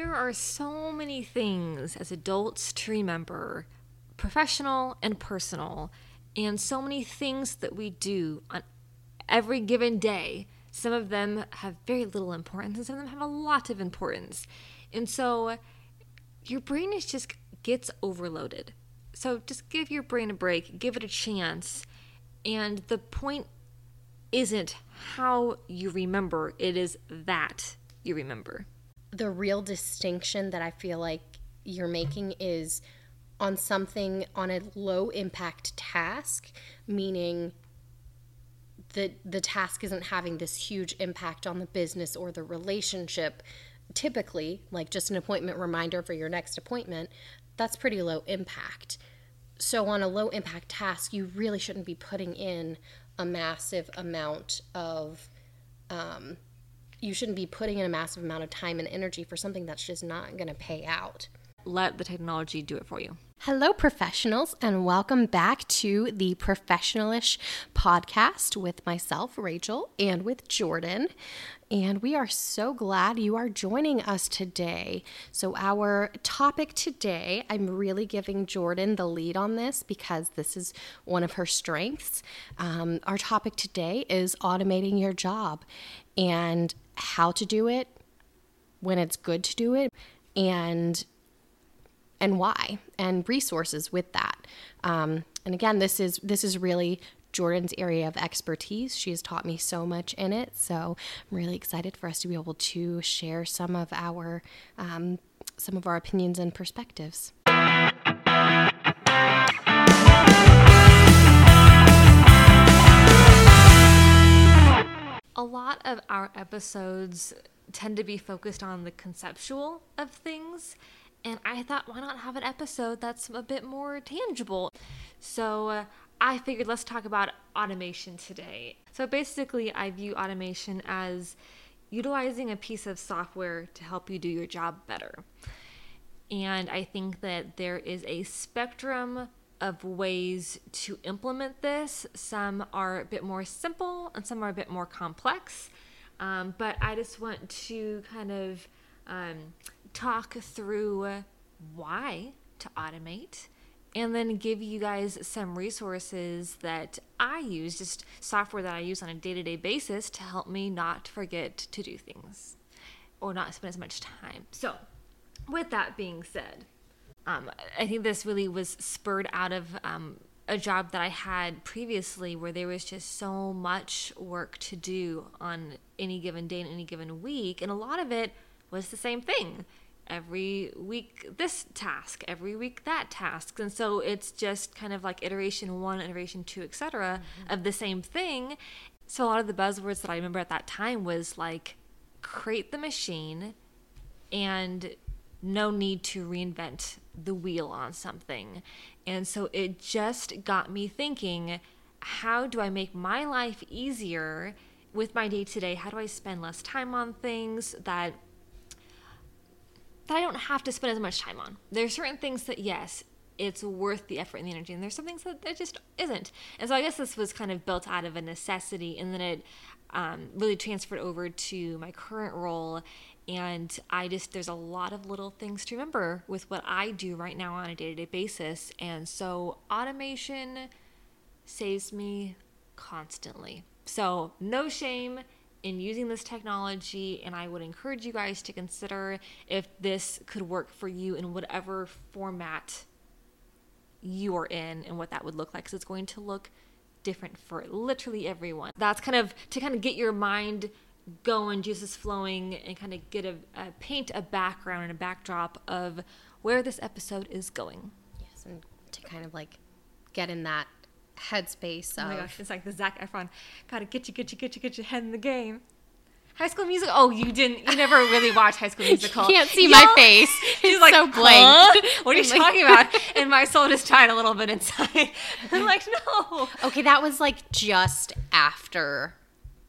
there are so many things as adults to remember, professional and personal, and so many things that we do on every given day. Some of them have very little importance, and some of them have a lot of importance. And so your brain is just gets overloaded. So just give your brain a break, give it a chance. And the point isn't how you remember, it is that you remember. The real distinction that I feel like you're making is on something on a low impact task, meaning the the task isn't having this huge impact on the business or the relationship. Typically, like just an appointment reminder for your next appointment, that's pretty low impact. So on a low impact task, you really shouldn't be putting in a massive amount of um, you shouldn't be putting in a massive amount of time and energy for something that's just not going to pay out. Let the technology do it for you. Hello, professionals, and welcome back to the Professionalish podcast with myself, Rachel, and with Jordan. And we are so glad you are joining us today. So, our topic today, I'm really giving Jordan the lead on this because this is one of her strengths. Um, our topic today is automating your job and how to do it, when it's good to do it, and and why and resources with that. Um, and again this is this is really jordan's area of expertise. She has taught me so much in it so i'm really excited for us to be able to share some of our um, some of our opinions and perspectives a lot of our episodes tend to be focused on the conceptual of things and I thought, why not have an episode that's a bit more tangible? So uh, I figured let's talk about automation today. So basically, I view automation as utilizing a piece of software to help you do your job better. And I think that there is a spectrum of ways to implement this. Some are a bit more simple and some are a bit more complex. Um, but I just want to kind of um, talk through why to automate and then give you guys some resources that I use, just software that I use on a day to day basis to help me not forget to do things or not spend as much time. So, with that being said, um, I think this really was spurred out of um, a job that I had previously where there was just so much work to do on any given day and any given week. And a lot of it was the same thing every week this task every week that task and so it's just kind of like iteration one iteration two etc mm-hmm. of the same thing so a lot of the buzzwords that i remember at that time was like create the machine and no need to reinvent the wheel on something and so it just got me thinking how do i make my life easier with my day to day how do i spend less time on things that that I don't have to spend as much time on. There are certain things that, yes, it's worth the effort and the energy, and there's some things that just isn't. And so I guess this was kind of built out of a necessity, and then it um, really transferred over to my current role. And I just, there's a lot of little things to remember with what I do right now on a day to day basis. And so automation saves me constantly. So, no shame in using this technology and I would encourage you guys to consider if this could work for you in whatever format you are in and what that would look like because it's going to look different for literally everyone. That's kind of to kind of get your mind going, juices flowing, and kind of get a, a paint a background and a backdrop of where this episode is going. Yes, and to kind of like get in that headspace. Oh my gosh, it's like the Zac Efron, gotta get you, get you, get you, get your head in the game. High School Music. Oh, you didn't. You never really watched High School Musical. you can't see my face. It's like, so blank. Huh? What are you talking about? And my soul just died a little bit inside. I'm like, no. Okay, that was like just after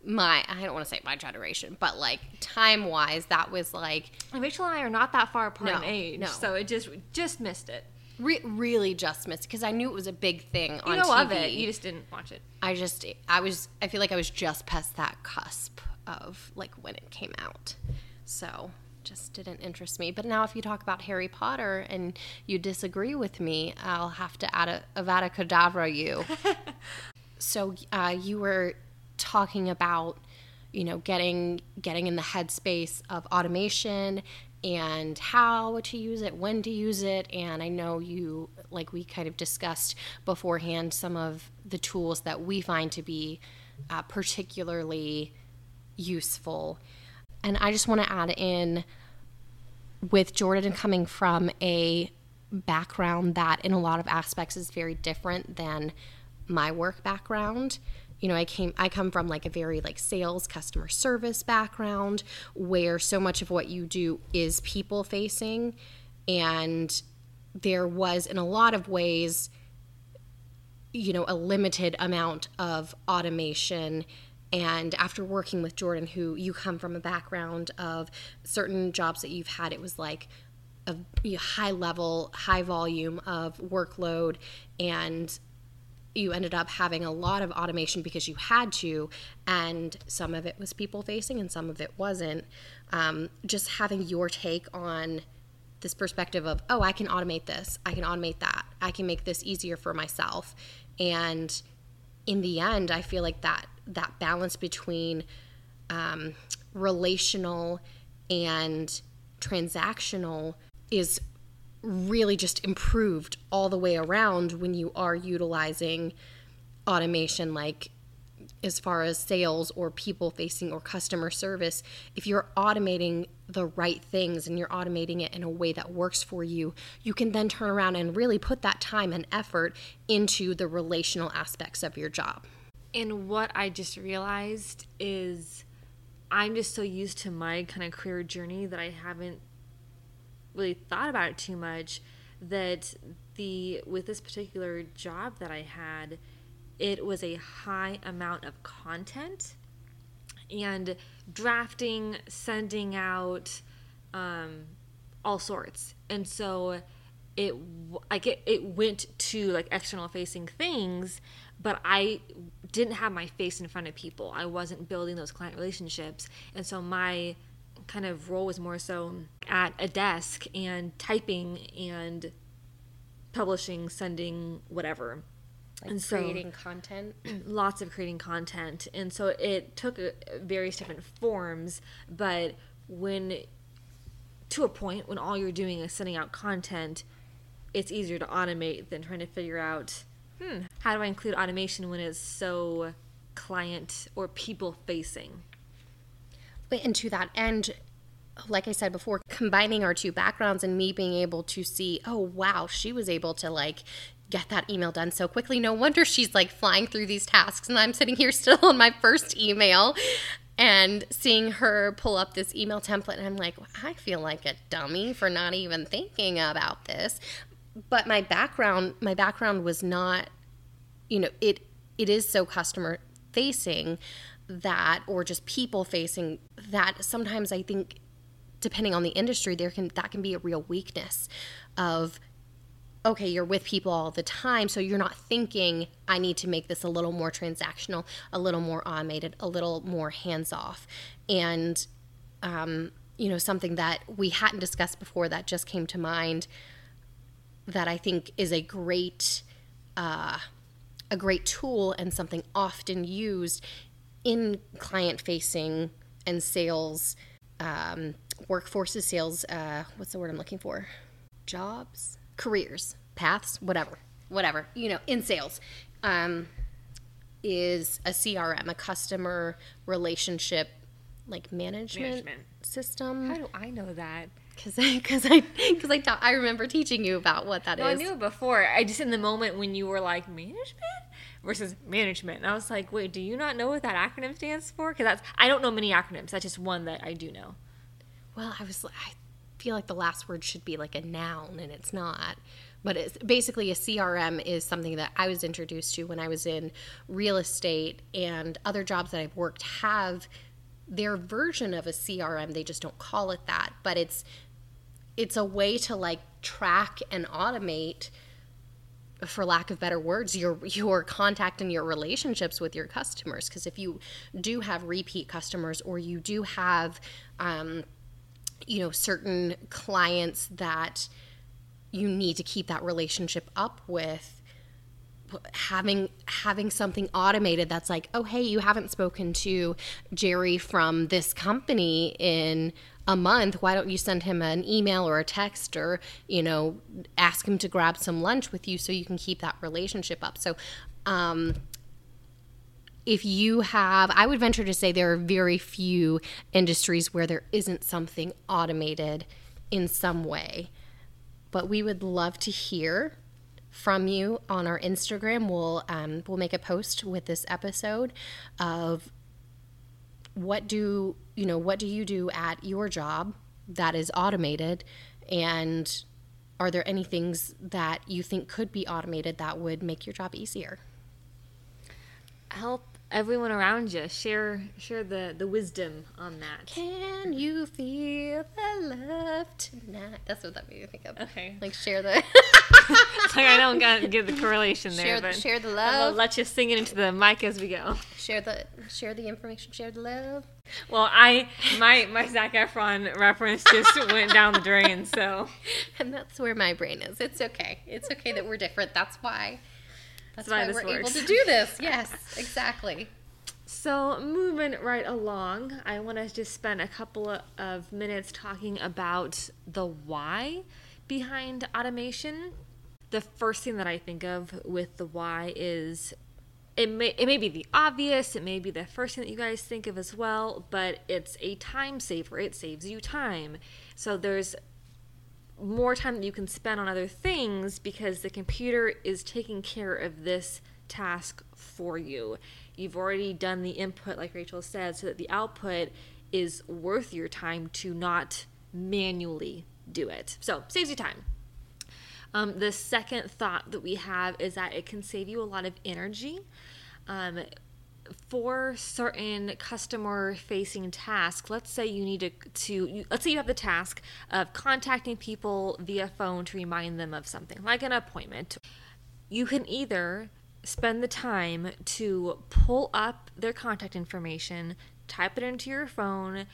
my. I don't want to say my generation, but like time wise, that was like. Rachel and I are not that far apart no, in age, no. so it just just missed it. Re- really just missed because I knew it was a big thing on you know TV. of it. You just didn't watch it. I just I was I feel like I was just past that cusp of like when it came out. So just didn't interest me. But now, if you talk about Harry Potter and you disagree with me, I'll have to add a Avada Kedavra you. so uh, you were talking about, you know, getting getting in the headspace of automation and how to use it, when to use it, and I know you like we kind of discussed beforehand some of the tools that we find to be uh, particularly useful. And I just want to add in with Jordan coming from a background that, in a lot of aspects, is very different than my work background. You know, I came I come from like a very like sales customer service background where so much of what you do is people facing. And there was in a lot of ways you know a limited amount of automation. And after working with Jordan, who you come from a background of certain jobs that you've had, it was like a high level, high volume of workload, and you ended up having a lot of automation because you had to, and some of it was people facing and some of it wasn't. Um, just having your take on this perspective of, oh, I can automate this, I can automate that, I can make this easier for myself. And in the end, I feel like that that balance between um, relational and transactional is really just improved all the way around when you are utilizing automation like as far as sales or people facing or customer service. If you're automating the right things and you're automating it in a way that works for you you can then turn around and really put that time and effort into the relational aspects of your job. And what I just realized is I'm just so used to my kind of career journey that I haven't really thought about it too much that the with this particular job that I had it was a high amount of content and drafting sending out um, all sorts and so it like it, it went to like external facing things but I didn't have my face in front of people. I wasn't building those client relationships. And so my kind of role was more so at a desk and typing and publishing, sending, whatever. Like and creating so, content. Lots of creating content. And so it took various different forms, but when to a point when all you're doing is sending out content, it's easier to automate than trying to figure out hmm, how do I include automation when it's so client or people facing? And to that. End, like I said before, combining our two backgrounds and me being able to see, oh wow, she was able to like get that email done so quickly. No wonder she's like flying through these tasks. And I'm sitting here still on my first email and seeing her pull up this email template. And I'm like, I feel like a dummy for not even thinking about this. But my background my background was not you know it it is so customer facing that or just people facing that sometimes i think depending on the industry there can that can be a real weakness of okay you're with people all the time so you're not thinking i need to make this a little more transactional a little more automated a little more hands off. And um, you know something that we hadn't discussed before that just came to mind that I think is a great uh, a great tool and something often used in client facing and sales um, workforces sales uh, what's the word i'm looking for? Jobs? Careers paths whatever whatever you know in sales um, is a crm a customer relationship like management, management, system. How do i know that? Because I because I because I ta- I remember teaching you about what that no, is. I knew it before. I just in the moment when you were like management versus management, and I was like, wait, do you not know what that acronym stands for? Because that's I don't know many acronyms. That's just one that I do know. Well, I was I feel like the last word should be like a noun, and it's not. But it's basically a CRM is something that I was introduced to when I was in real estate and other jobs that I've worked have their version of a CRM. They just don't call it that, but it's it's a way to like track and automate for lack of better words your your contact and your relationships with your customers. Because if you do have repeat customers or you do have um, you know, certain clients that you need to keep that relationship up with having having something automated that's like oh hey you haven't spoken to jerry from this company in a month. Why don't you send him an email or a text or you know ask him to grab some lunch with you so you can keep that relationship up? So um, if you have i would venture to say there are very few industries where there isn't something automated in some way. But we would love to hear from you on our Instagram. We'll um, we'll make a post with this episode of what do you know what do you do at your job that is automated? And are there any things that you think could be automated that would make your job easier? Help everyone around you. Share share the the wisdom on that. Can you feel the love tonight? That's what that made me think of. Okay. Like share the like i don't get, the correlation there share, but share the I'll love let you sing it into the mic as we go share the share the information share the love well i my my zac efron reference just went down the drain so and that's where my brain is it's okay it's okay that we're different that's why that's, why why, we're works. able to do this. Yes, exactly. So, moving right along, I want to just spend a couple of minutes talking about the why behind automation. The first thing that I think of with the why is it may it may be the obvious, it may be the first thing that you guys think of as well, but it's a time saver. It saves you time. So there's more time that you can spend on other things because the computer is taking care of this task for you. You've already done the input, like Rachel said, so that the output is worth your time to not manually do it. So, saves you time. Um, the second thought that we have is that it can save you a lot of energy. Um, for certain customer facing tasks let's say you need to, to let's say you have the task of contacting people via phone to remind them of something like an appointment you can either spend the time to pull up their contact information type it into your phone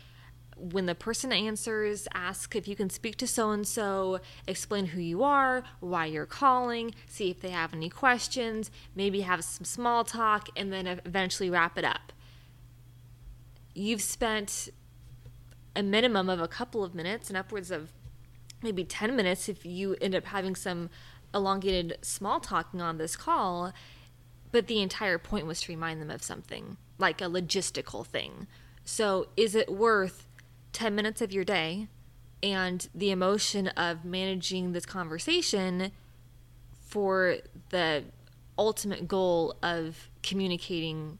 when the person answers, ask if you can speak to so and so, explain who you are, why you're calling, see if they have any questions, maybe have some small talk, and then eventually wrap it up. You've spent a minimum of a couple of minutes and upwards of maybe 10 minutes if you end up having some elongated small talking on this call, but the entire point was to remind them of something, like a logistical thing. So, is it worth 10 minutes of your day and the emotion of managing this conversation for the ultimate goal of communicating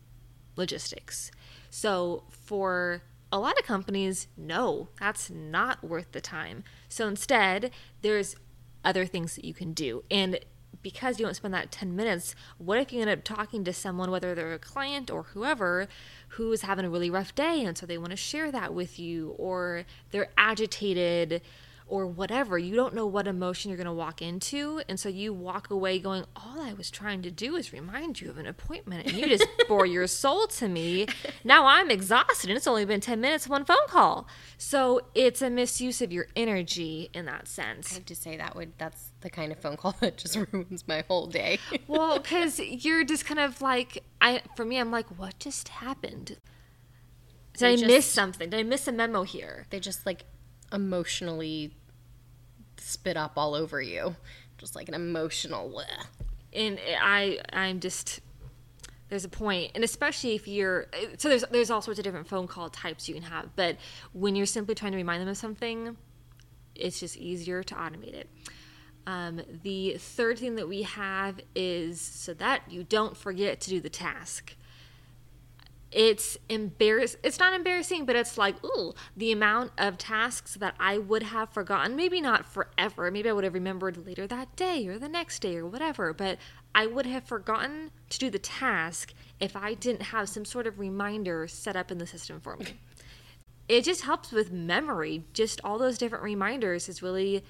logistics. So, for a lot of companies, no, that's not worth the time. So, instead, there's other things that you can do. And because you don't spend that 10 minutes, what if you end up talking to someone, whether they're a client or whoever, who's having a really rough day and so they want to share that with you, or they're agitated or whatever. You don't know what emotion you're going to walk into. And so you walk away going, All I was trying to do is remind you of an appointment. And you just bore your soul to me. Now I'm exhausted and it's only been 10 minutes, one phone call. So it's a misuse of your energy in that sense. I have to say that would, that's the kind of phone call that just ruins my whole day. well, because you're just kind of like, I, for me, I'm like, What just happened? Did They I just- miss something? Did I miss a memo here? they just like emotionally spit up all over you. Just like an emotional. bleh. and I I'm just there's a point, and especially if you're so there's there's all sorts of different phone call types you can have, but when you're simply trying to remind them of something, it's just easier to automate it. Um, the third thing that we have is so that you don't forget to do the task. It's embarrass. It's not embarrassing, but it's like, ooh, the amount of tasks that I would have forgotten. Maybe not forever. Maybe I would have remembered later that day or the next day or whatever. But I would have forgotten to do the task if I didn't have some sort of reminder set up in the system for me. It just helps with memory. Just all those different reminders is really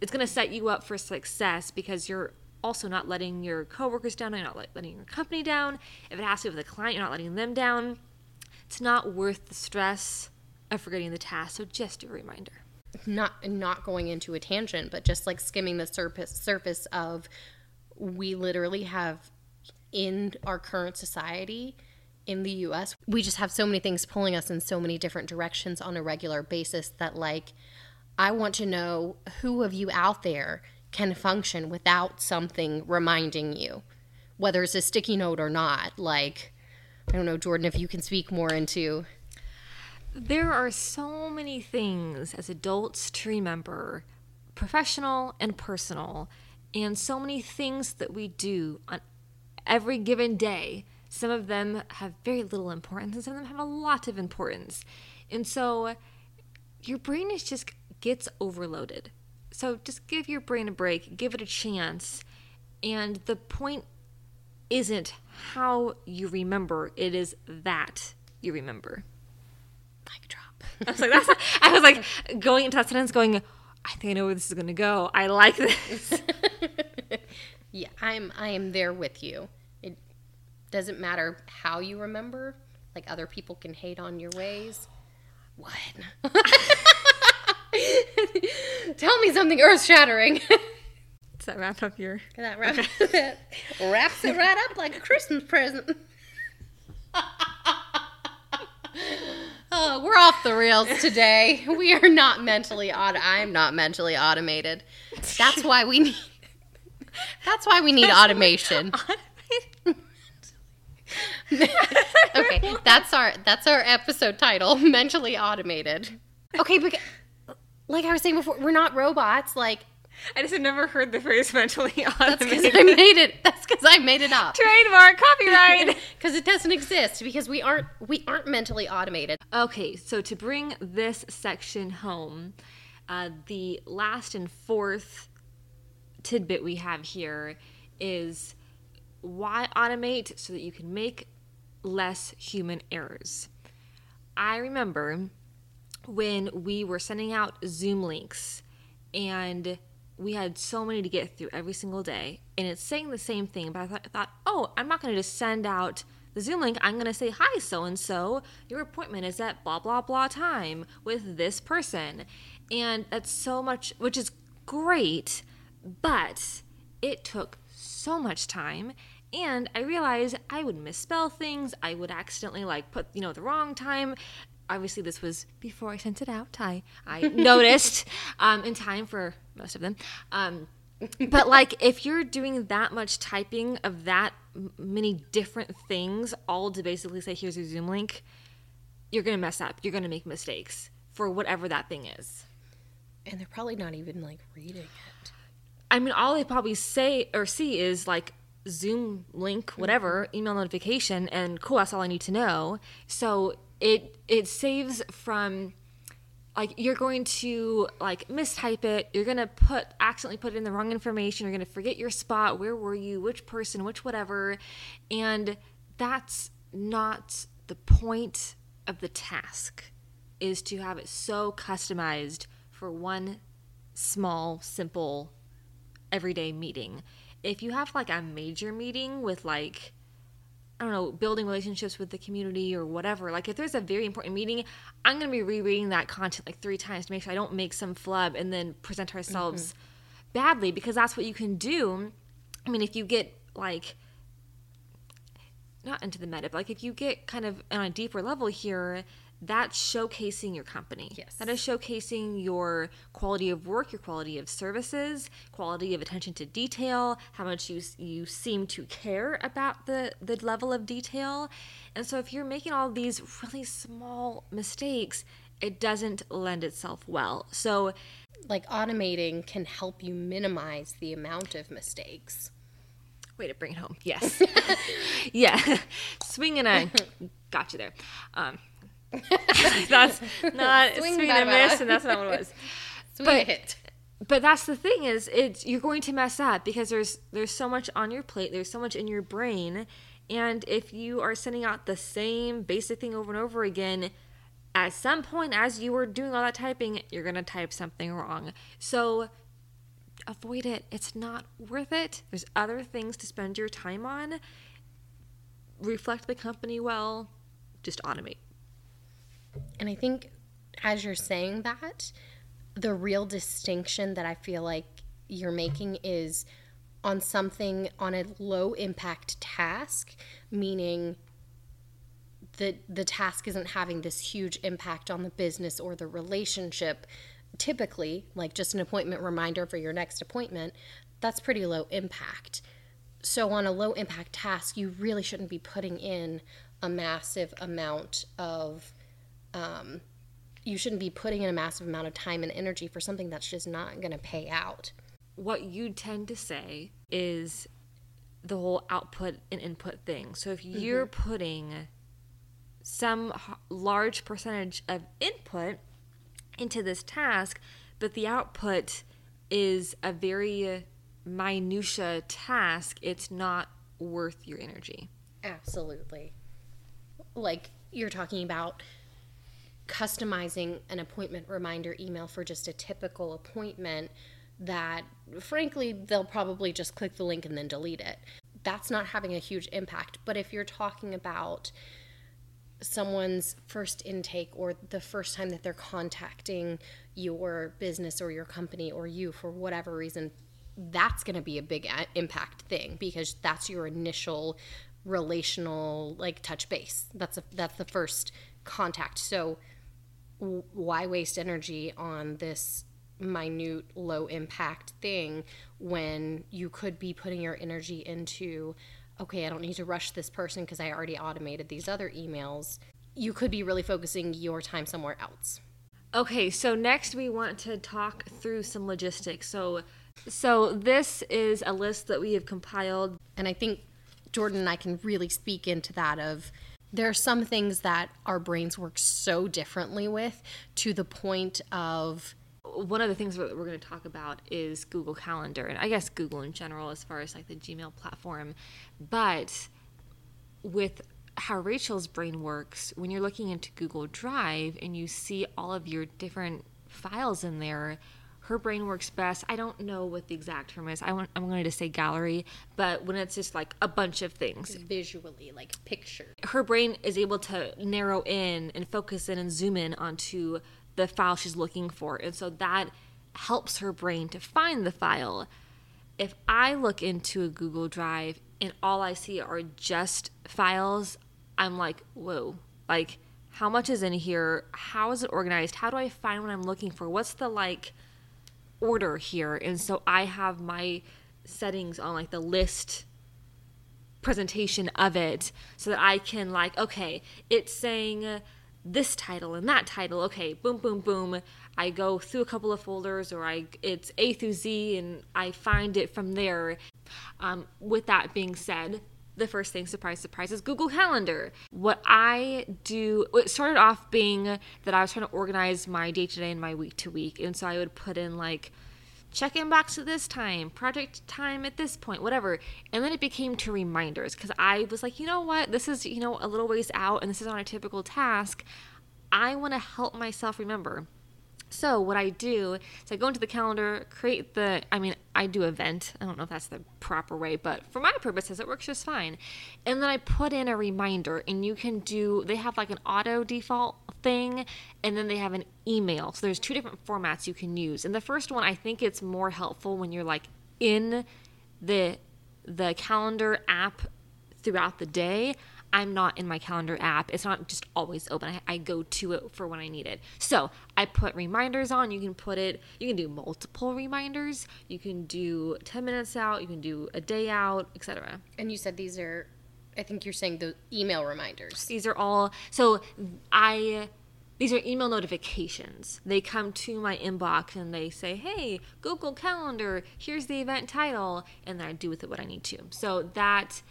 it's going to set you up for success because you're also not letting your coworkers down, you're not letting your company down. If it has to do with a client, you're not letting them down. It's not worth the stress of forgetting the task. So just a reminder. not not going into a tangent, but just like skimming the surface surface of we literally have in our current society in the US, we just have so many things pulling us in so many different directions on a regular basis that like I want to know who of you out there can function without something reminding you, whether it's a sticky note or not. Like, I don't know, Jordan, if you can speak more into There are so many things as adults to remember, professional and personal, and so many things that we do on every given day. Some of them have very little importance, and some of them have a lot of importance. And so your brain is just gets overloaded. So just give your brain a break, give it a chance. And the point isn't how you remember, it is that you remember. mic drop. I was like, that's I was like going into that sentence going, I think I know where this is gonna go. I like this. Yeah, I'm I am there with you. It doesn't matter how you remember. Like other people can hate on your ways. What? Tell me something earth shattering. Does that wrap up your that wraps, that wraps it right up like a Christmas present. oh, we're off the rails today. We are not mentally aut- I'm not mentally automated. That's why we need That's why we need automation. okay, that's our that's our episode title, mentally automated. Okay, but like I was saying before, we're not robots. Like I just have never heard the phrase mentally that's because automated. I made it. That's because I made it up. Trademark copyright. Because it doesn't exist. Because we aren't we aren't mentally automated. Okay, so to bring this section home, uh, the last and fourth tidbit we have here is why automate so that you can make less human errors. I remember when we were sending out Zoom links and we had so many to get through every single day, and it's saying the same thing, but I thought, I thought oh, I'm not going to just send out the Zoom link. I'm going to say, hi, so and so, your appointment is at blah, blah, blah time with this person. And that's so much, which is great, but it took so much time. And i realized i would misspell things. I would accidentally like put you know the wrong time obviously this was before i sent it out i i noticed um, in time for most of them um, but like if you're doing that much typing of that many different things all to basically say here's your zoom link you're gonna mess up you're gonna make mistakes for whatever that thing is And they're probably not even like reading it. I mean, all they probably say or see is like Zoom link, whatever, email notification, and cool. That's all I need to know. So it it saves from like you're going to like mistype it. You're gonna put accidentally put in the wrong information. You're gonna forget your spot. Where were you? Which person? Which whatever, and that's not the point of the task. Is to have it so customized for one small, simple everyday meeting. If you have like a major meeting with like I don't know, building relationships with the community or whatever, like if there's a very important meeting, I'm going to be rereading that content like 3 times to make sure I don't make some flub and then present ourselves mm-hmm. badly because that's what you can do. I mean, if you get like not into the meta, but like if you get kind of on a deeper level here, that's showcasing your company. Yes. That is showcasing your quality of work, your quality of services, quality of attention to detail, how much you you seem to care about the the level of detail. And so if you're making all these really small mistakes, it doesn't lend itself well. So Like automating can help you minimize the amount of mistakes. Way to bring it home. Yes. yeah. Swing and a got you there. Um, that's not Swing, swing, and a miss, and that's not what it was. Sweet hit. But that's the thing is, it's you're going to mess up because there's there's so much on your plate. There's so much in your brain, and if you are sending out the same basic thing over and over again, at some point as you are doing all that typing, you're gonna type something wrong. So avoid it. It's not worth it. There's other things to spend your time on. Reflect the company well. Just automate. And I think as you're saying that, the real distinction that I feel like you're making is on something on a low impact task, meaning the the task isn't having this huge impact on the business or the relationship. Typically, like just an appointment reminder for your next appointment, that's pretty low impact. So on a low impact task, you really shouldn't be putting in a massive amount of um, you shouldn't be putting in a massive amount of time and energy for something that's just not going to pay out. What you tend to say is the whole output and input thing. So if you're mm-hmm. putting some large percentage of input into this task, but the output is a very minutia task, it's not worth your energy. Absolutely. Like you're talking about customizing an appointment reminder email for just a typical appointment that frankly they'll probably just click the link and then delete it. That's not having a huge impact. But if you're talking about someone's first intake or the first time that they're contacting your business or your company or you for whatever reason, that's going to be a big impact thing because that's your initial relational like touch base. That's a, that's the first contact. So why waste energy on this minute low impact thing when you could be putting your energy into okay, I don't need to rush this person because I already automated these other emails. You could be really focusing your time somewhere else. Okay, so next we want to talk through some logistics. So so this is a list that we have compiled and I think Jordan and I can really speak into that of there are some things that our brains work so differently with to the point of one of the things that we're going to talk about is Google Calendar, and I guess Google in general, as far as like the Gmail platform. But with how Rachel's brain works, when you're looking into Google Drive and you see all of your different files in there, her brain works best. I don't know what the exact term is. I want, I'm going to say gallery, but when it's just like a bunch of things visually, like picture, her brain is able to narrow in and focus in and zoom in onto the file she's looking for. And so that helps her brain to find the file. If I look into a Google Drive and all I see are just files, I'm like, whoa, like, how much is in here? How is it organized? How do I find what I'm looking for? What's the like order here? And so I have my settings on like the list presentation of it so that I can like, okay, it's saying this title and that title. Okay, boom, boom, boom. I go through a couple of folders, or I it's A through Z, and I find it from there. Um, with that being said, the first thing, surprise, surprise, is Google Calendar. What I do, it started off being that I was trying to organize my day to day and my week to week, and so I would put in like check in box at this time, project time at this point, whatever. And then it became to reminders because I was like, you know what? This is, you know, a little ways out and this is not a typical task. I want to help myself remember. So what I do is I go into the calendar, create the I mean, I do event. I don't know if that's the proper way, but for my purposes it works just fine. And then I put in a reminder and you can do they have like an auto default thing and then they have an email. So there's two different formats you can use. And the first one I think it's more helpful when you're like in the the calendar app throughout the day. I'm not in my calendar app. It's not just always open. I, I, go to it for when I need it. So I put reminders on. You can put it, you can do multiple reminders. You can do 10 minutes out. You can do a day out, etc. And you said these are, I think you're saying the email reminders. These are all, so I, these are email notifications. They come to my inbox and they say, hey, Google Calendar, here's the event title. And then I do with it what I need to. So that,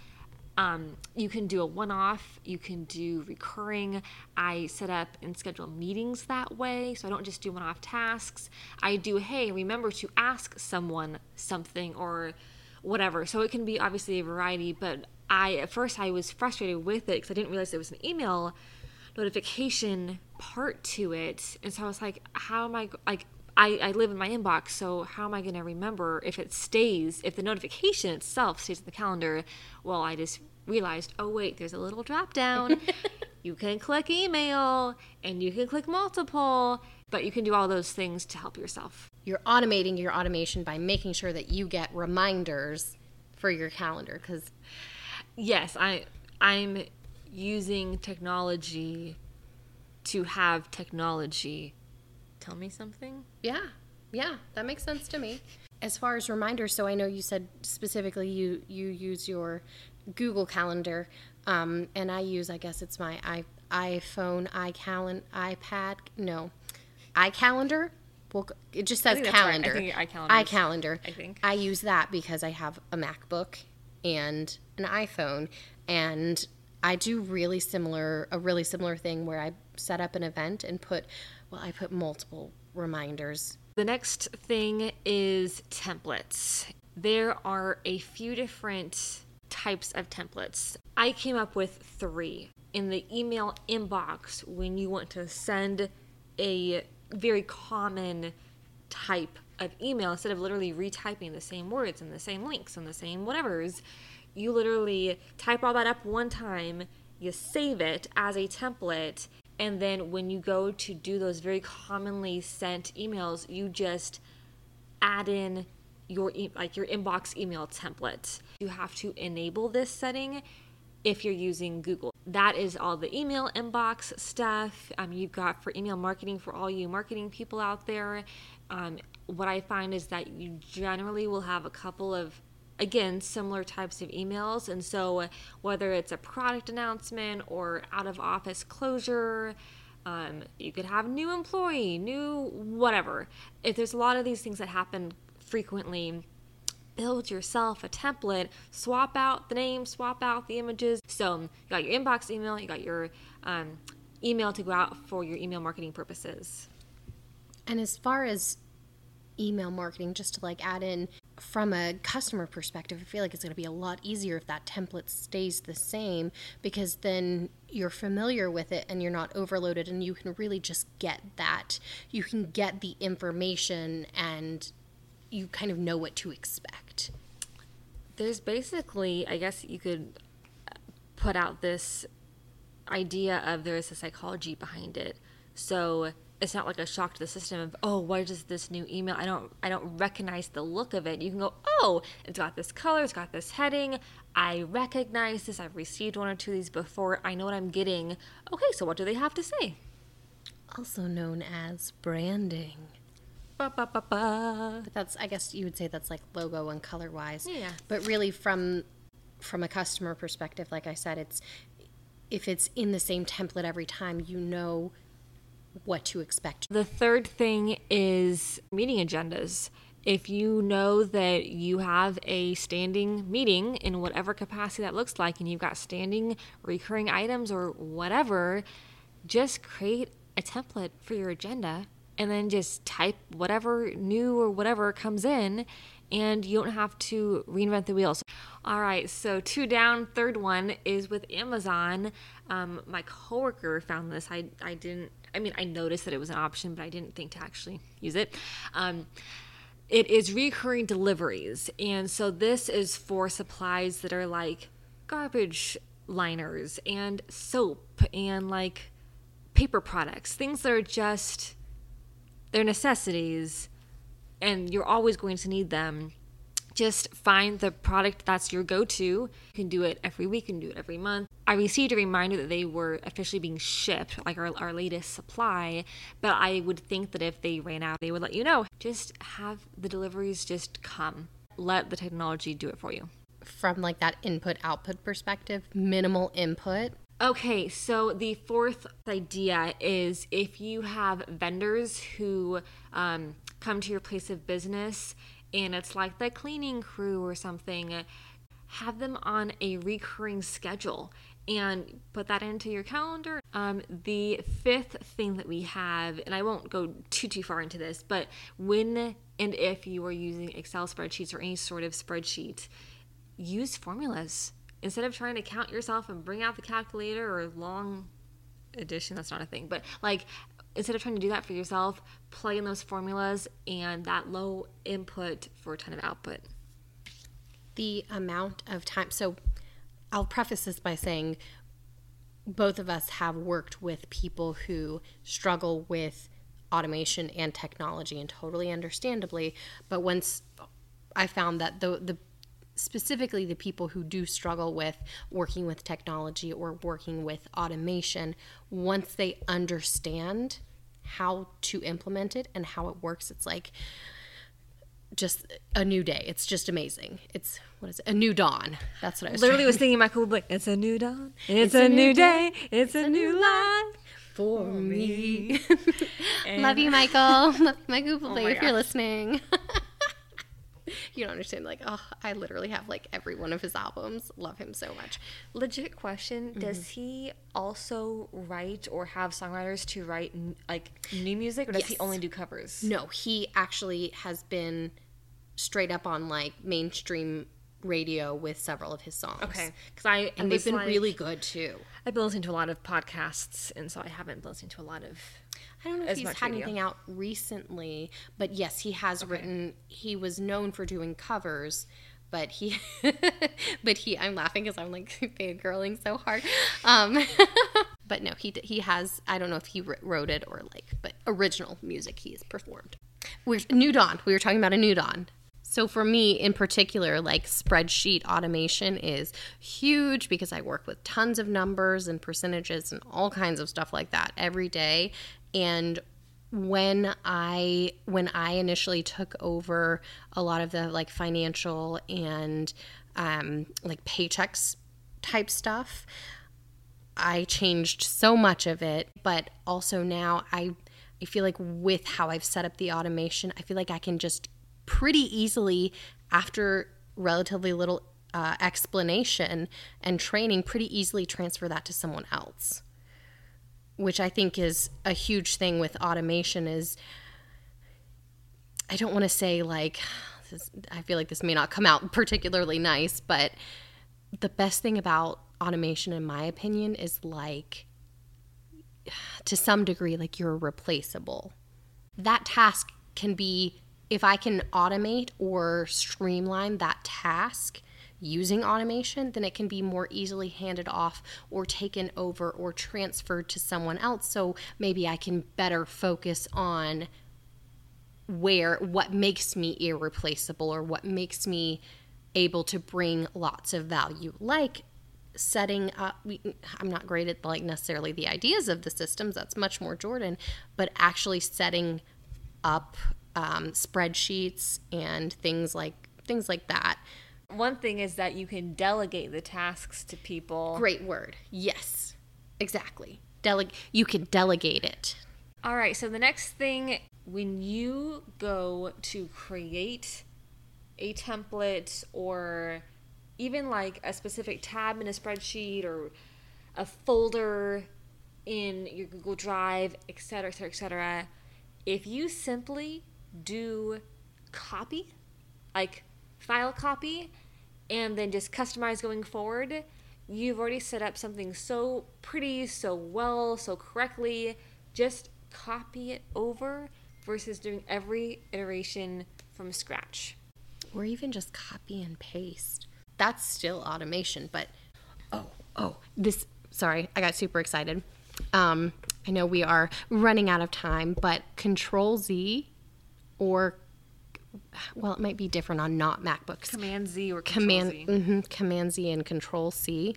um, you can do a one off, you can do recurring. I set up and schedule meetings that way, so I don't just do one off tasks. I do, hey, remember to ask someone something or whatever. So it can be obviously a variety, but I, at first, I was frustrated with it because I didn't realize there was an email notification part to it. And so I was like, how am I, like, I, I live in my inbox, so how am I going to remember if it stays, if the notification itself stays in the calendar? Well, I just realized, oh, wait, there's a little drop down. you can click email and you can click multiple, but you can do all those things to help yourself. You're automating your automation by making sure that you get reminders for your calendar because yes, I I'm using technology to have technology tell me something. Yeah. Yeah, that makes sense to me. As far as reminders, so I know you said specifically you you use your Google Calendar, um, and I use I guess it's my i iPhone, iCalendar, iPad, no, iCalendar. Well, it just says think that's right. I calendar. think iCalendar iCalendar. I think. I use that because I have a MacBook and an iPhone, and I do really similar a really similar thing where I set up an event and put well I put multiple reminders. The next thing is templates. There are a few different types of templates. I came up with three. In the email inbox, when you want to send a very common type of email, instead of literally retyping the same words and the same links and the same whatevers, you literally type all that up one time, you save it as a template, and then when you go to do those very commonly sent emails, you just add in your e- like your inbox email template. You have to enable this setting if you're using Google. That is all the email inbox stuff. Um, you've got for email marketing for all you marketing people out there. Um, what I find is that you generally will have a couple of again similar types of emails and so whether it's a product announcement or out of office closure um, you could have new employee new whatever if there's a lot of these things that happen frequently build yourself a template swap out the name swap out the images so you got your inbox email you got your um, email to go out for your email marketing purposes And as far as email marketing, just to like add in from a customer perspective, I feel like it's going to be a lot easier if that template stays the same because then you're familiar with it and you're not overloaded and you can really just get that. You can get the information and you kind of know what to expect. there's basically, I guess you could put out this idea of there is a psychology behind it. So it's not like a shock to the system of oh what is this new email? I don't i don't recognize the look of it. You can go oh it's got this color it's got this heading. I recognize this. I've received one or two of these before. I know what i'm getting. Okay so what do they have to say? Also known as branding. Ba, ba, ba. But that's I guess you would say that's like logo and color wise. Yeah. But really from from a customer perspective, like I said, it's if it's in the same template every time, you know what to expect. The third thing is meeting agendas. If you know that you have a standing meeting in whatever capacity that looks like, and you've got standing recurring items or whatever, just create a template for your agenda and then just type whatever new or whatever comes in, and you don't have to reinvent the wheels. All right, so two down. Third one is with Amazon. Um, my coworker found this. I I didn't. I mean, I noticed that it was an option, but I didn't think to actually use it. Um, it is recurring deliveries, and so this is for supplies that are like garbage liners and soap and like paper products, things that are just they're necessities and you're always going to need them. Just find the product that's your go to. You can do it every week, you can do it every month. I received a reminder that they were officially being shipped, like our, our latest supply, but I would think that if they ran out, they would let you know. Just have the deliveries just come. Let the technology do it for you. From like that input output perspective, minimal input. Okay, so the fourth idea is if you have vendors who um, come to your place of business and it's like the cleaning crew or something, have them on a recurring schedule and put that into your calendar. Um, the fifth thing that we have, and I won't go too too far into this, but when and if you are using Excel spreadsheets or any sort of spreadsheet, use formulas instead of trying to count yourself and bring out the calculator or long addition that's not a thing but like instead of trying to do that for yourself play in those formulas and that low input for a ton of output The amount of time. So I'll preface this by saying both of us have worked with people who struggle with automation and technology and totally understandably but once i found that the the specifically the people who do struggle with working with technology or working with automation once they understand how to implement it and how it works it's like just a new day it's just amazing it's what is it a new dawn that's what i was Literally was thinking Michael Bublé. It's a new dawn. It's, a, new day. It's a new life. for me. Love you, Michael. Love you, oh Michael Bublé, Oh if you're listening. You don't understand. Like, oh, I literally have like every one of his albums. Love him so much. Legit question: Does mm-hmm. he also write or have songwriters to write like new music, or does he only do covers? No, he actually has been straight up on like mainstream radio with several of his songs. Okay, because I I And they've been like- really good too. I've been listening to a lot of podcasts, and so I haven't been listening to a lot of. I don't know if he's had radio. anything out recently, but yes, he has written. He was known for doing covers, but he, but he. I'm laughing because I'm like fangirling so hard. Um, but no, he he has. I don't know if he wrote it or like, but original music he has performed. We're New Dawn. We were talking about a New Dawn. So for me in particular, like spreadsheet automation is huge because I work with tons of numbers and percentages and all kinds of stuff like that every day. And when I when I initially took over a lot of the like financial and um, like paychecks type stuff, I changed so much of it, but also now I I feel like with how I've set up the automation, I feel like I can just pretty easily after relatively little uh, explanation and training pretty easily transfer that to someone else which i think is a huge thing with automation is i don't want to say like this, i feel like this may not come out particularly nice but the best thing about automation in my opinion is like to some degree like you're replaceable. That task can be if i can automate or streamline that task using automation then it can be more easily handed off or taken over or transferred to someone else. So maybe i can better focus on where what makes me irreplaceable or what makes me able to bring lots of value. Like setting up we, i'm not great at like necessarily the ideas of the systems that's much more jordan but actually setting up um, spreadsheets and things like things like that One thing is that you can delegate the tasks to people. great word. Yes. Exactly. Deleg- you can delegate it. All right, so the next thing, when you go to create a template or even like a specific tab in a spreadsheet or a folder in your Google Drive, et cetera, et cetera, et cetera, if you simply do copy, like file copy, and then just customize going forward, you've already set up something so pretty, so well, so correctly. Just copy it over versus doing every iteration from scratch. or even just copy and paste. That's still automation, but oh, oh, this sorry, I got super excited. Um, I know we are running out of time, but Control Z or well, it might be different on not MacBooks. Command Z or Control Command Z. mhm, Command Z and Control C.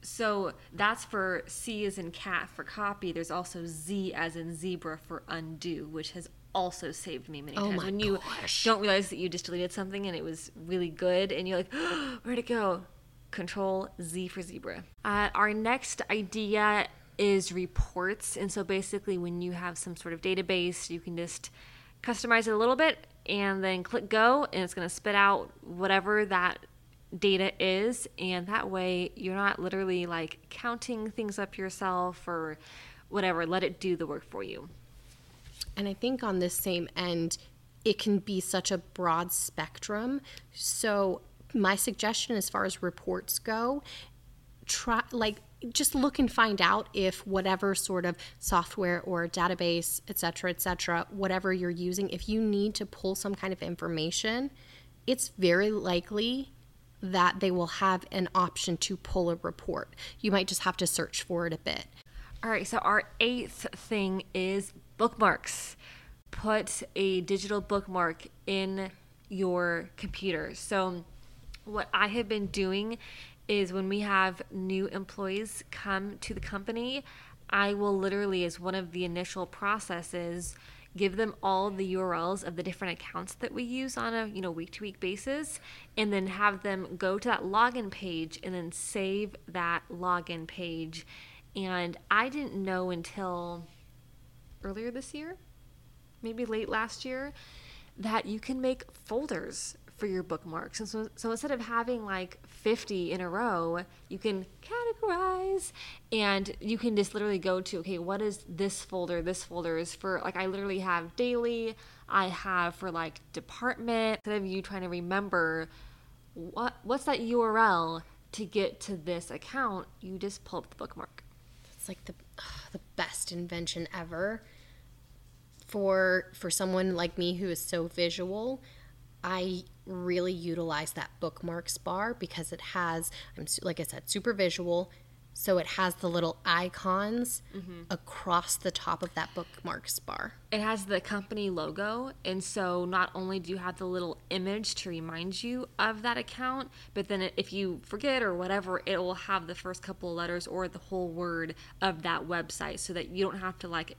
So that's for C as in cat for copy. There's also Z as in zebra for undo, which has also saved me many Oh times. when you gosh. don't realize that you just deleted something and it was really good, and you're like, where'd it go? Control Z for zebra. Uh, our next idea is reports. And so basically, when you have some sort of database, you can just customize it a little bit and then click go, and it's going to spit out whatever that data is and that way you're not literally like counting things up yourself or whatever let it do the work for you And I think on this same end, it can be such a broad spectrum. So, my suggestion as far as reports go, try like just look and find out if whatever sort of software or database, et cetera, et cetera, whatever you're using, if you need to pull some kind of information, it's very likely that they will have an option to pull a report. You might just have to search for it a bit. All right, so our eighth thing is bookmarks. Put a digital bookmark in your computer. So, what I have been doing is when we have new employees come to the company, I will literally, as one of the initial processes, give them all the URLs of the different accounts that we use on a you know week to week basis and then have them go to that login page and then save that login page. And I didn't know until earlier this year maybe late last year that you can make folders for your bookmarks. And so, so instead of having like 50 in a row, you can categorize and you can just literally go to, okay, what is this folder? This folder is for, like, I literally have daily, I have for like department. Instead of you trying to remember what what's that URL to get to this account, you just pull up the bookmark. It's like the, the best invention ever for for someone like me who is so visual I really utilize that bookmarks bar because it has, I'm like I said, super visual. So it has the little icons mm-hmm. across the top of that bookmarks bar. It has the company logo. And so not only do you have the little image to remind you of that account, but then if you forget or whatever, it will have the first couple of letters or the whole word of that website so that you don't have to like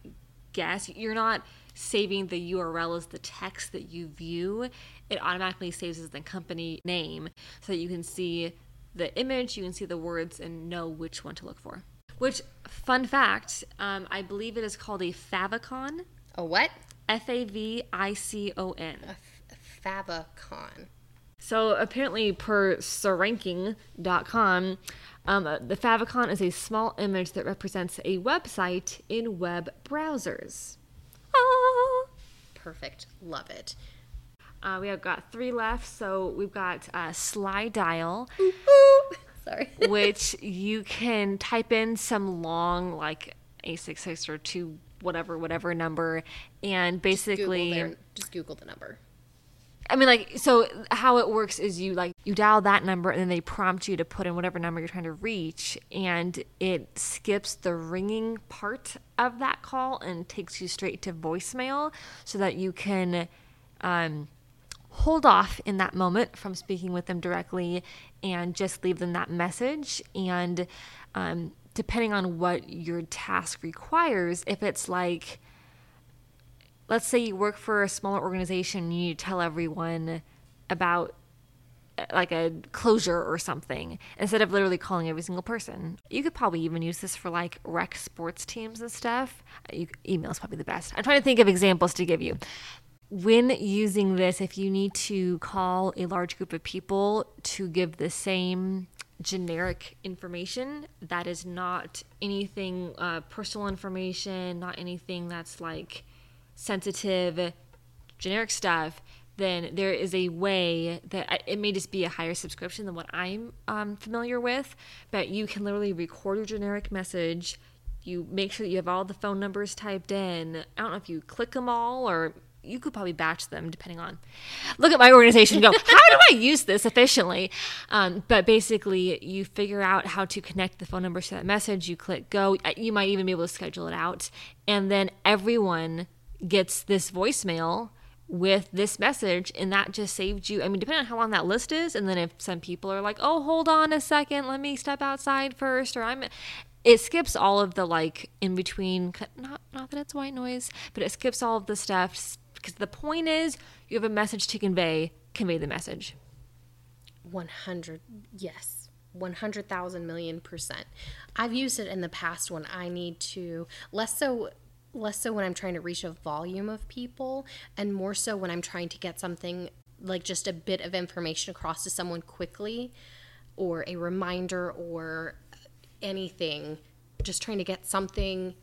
guess. You're not saving the URL as the text that you view, it automatically saves as the company name so that you can see the image, you can see the words, and know which one to look for. Which, fun fact, um, I believe it is called a favicon. A what? F A V I C O N. A, f- a favicon. So apparently, per SEranking.com, um, the favicon is a small image that represents a website in web browsers. Ah. Perfect. Love it. Uh, we have got three left. So we've got uh, Slydial. Sorry. which you can type in some long, like A66 or two, whatever, whatever number, and basically. Just Google, their, just Google the number. I mean, like, so how it works is you like you dial that number and then they prompt you to put in whatever number you're trying to reach, and it skips the ringing part of that call and takes you straight to voicemail, so that you can um, hold off in that moment from speaking with them directly and just leave them that message. And um, depending on what your task requires, if it's like let's say you work for a smaller organization, and you tell everyone about uh, like a closure or something instead of literally calling every single person. You could probably even use this for like rec sports teams and stuff. You, email is probably the best. I'm trying to think of examples to give you. When using this, if you need to call a large group of people to give the same generic information that is not anything uh, personal information, not anything that's like sensitive, generic stuff, then there is a way that it may just be a higher subscription than what I'm um, familiar with, but you can literally record your generic message. You make sure that you have all the phone numbers typed in. I don't know if you click them all or you could probably batch them depending on look at my organization go how do i use this efficiently um, but basically you figure out how to connect the phone numbers to that message you click go you might even be able to schedule it out and then everyone gets this voicemail with this message and that just saved you. I mean depending on how long that list is and then if some people are like oh hold on a second let me step outside first or i'm it skips all of the like in between not not that it's white noise but it skips all of the stuff because the point is you have a message to convey convey the message. 100 yes 100,000 million percent. I've used it in the past when i need to less so less so when I'm trying to reach a volume of people and more so when I'm trying to get something like just a bit of information across to someone quickly or a reminder or anything. Just trying to get something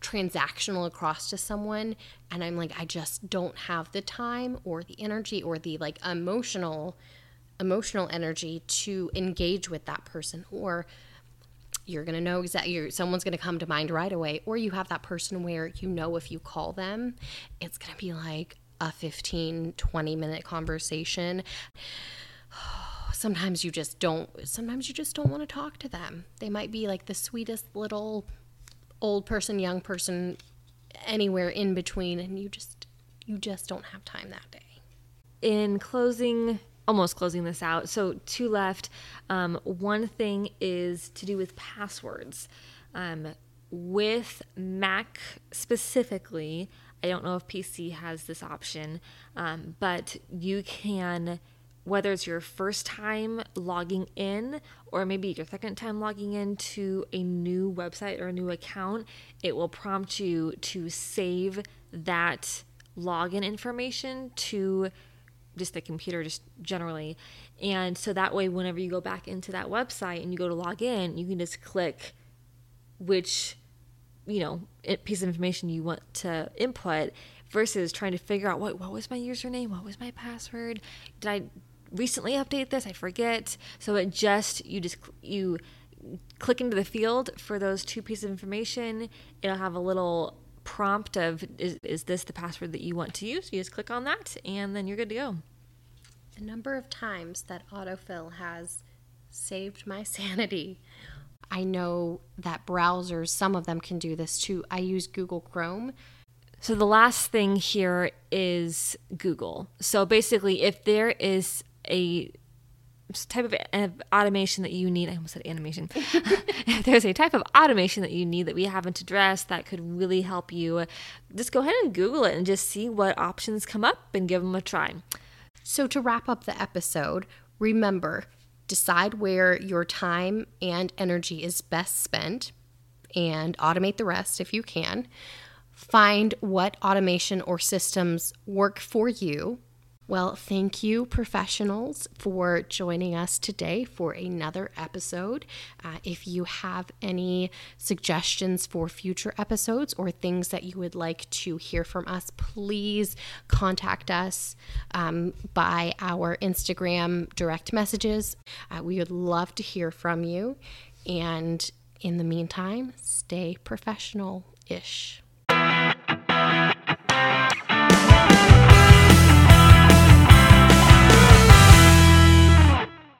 transactional across to someone and I'm like I just don't have the time or the energy or the like emotional emotional energy to engage with that person or you're going to know exactly someone's going to come to mind right away or you have that person where you know if you call them it's going to be like a 15 20 minute conversation sometimes you just don't sometimes you just don't want to talk to them. They might be like the sweetest little old person, young person anywhere in between and you just you just don't have time that day. In closing, almost closing this out. So two left. Um, one thing is to do with passwords. Um, with Mac specifically, I don't know if PC has this option, um, but you can, whether it's your first time logging in or maybe your second time logging in to a new website or a new account, it will prompt you to save that login information to just the computer just generally. And so that way whenever you go back into that website and you go to log in you can just click which you know piece of information you want to input versus trying to figure out what what was my username? What was my password? Did i recently update this? I forget. So it just you just you click into the field for those two pieces of information. It'll have a little prompt of is, is this the password that you want to use? You just click on that and then you're good to go. The number of times that autofill has saved my sanity. I know that browsers some of them can do this too. I use google chrome. So the last thing here is google. So basically if there is a type of eh, automation that you need. I almost said animation. if there's a type of automation that you need that we haven't addressed that could really help you, just go ahead and Google it and just see what options come up and give them a try. So, to wrap up the episode, remember decide where your time and energy is best spent and automate the rest if you can. Find what automation or systems work for you well, thank you, professionals, for joining us today for another episode. Uh, if you have any suggestions for future episodes or things that you would like to hear from us, please contact us um, by our Instagram direct messages. Uh, we would love to hear from you. And in the meantime, stay professional ish.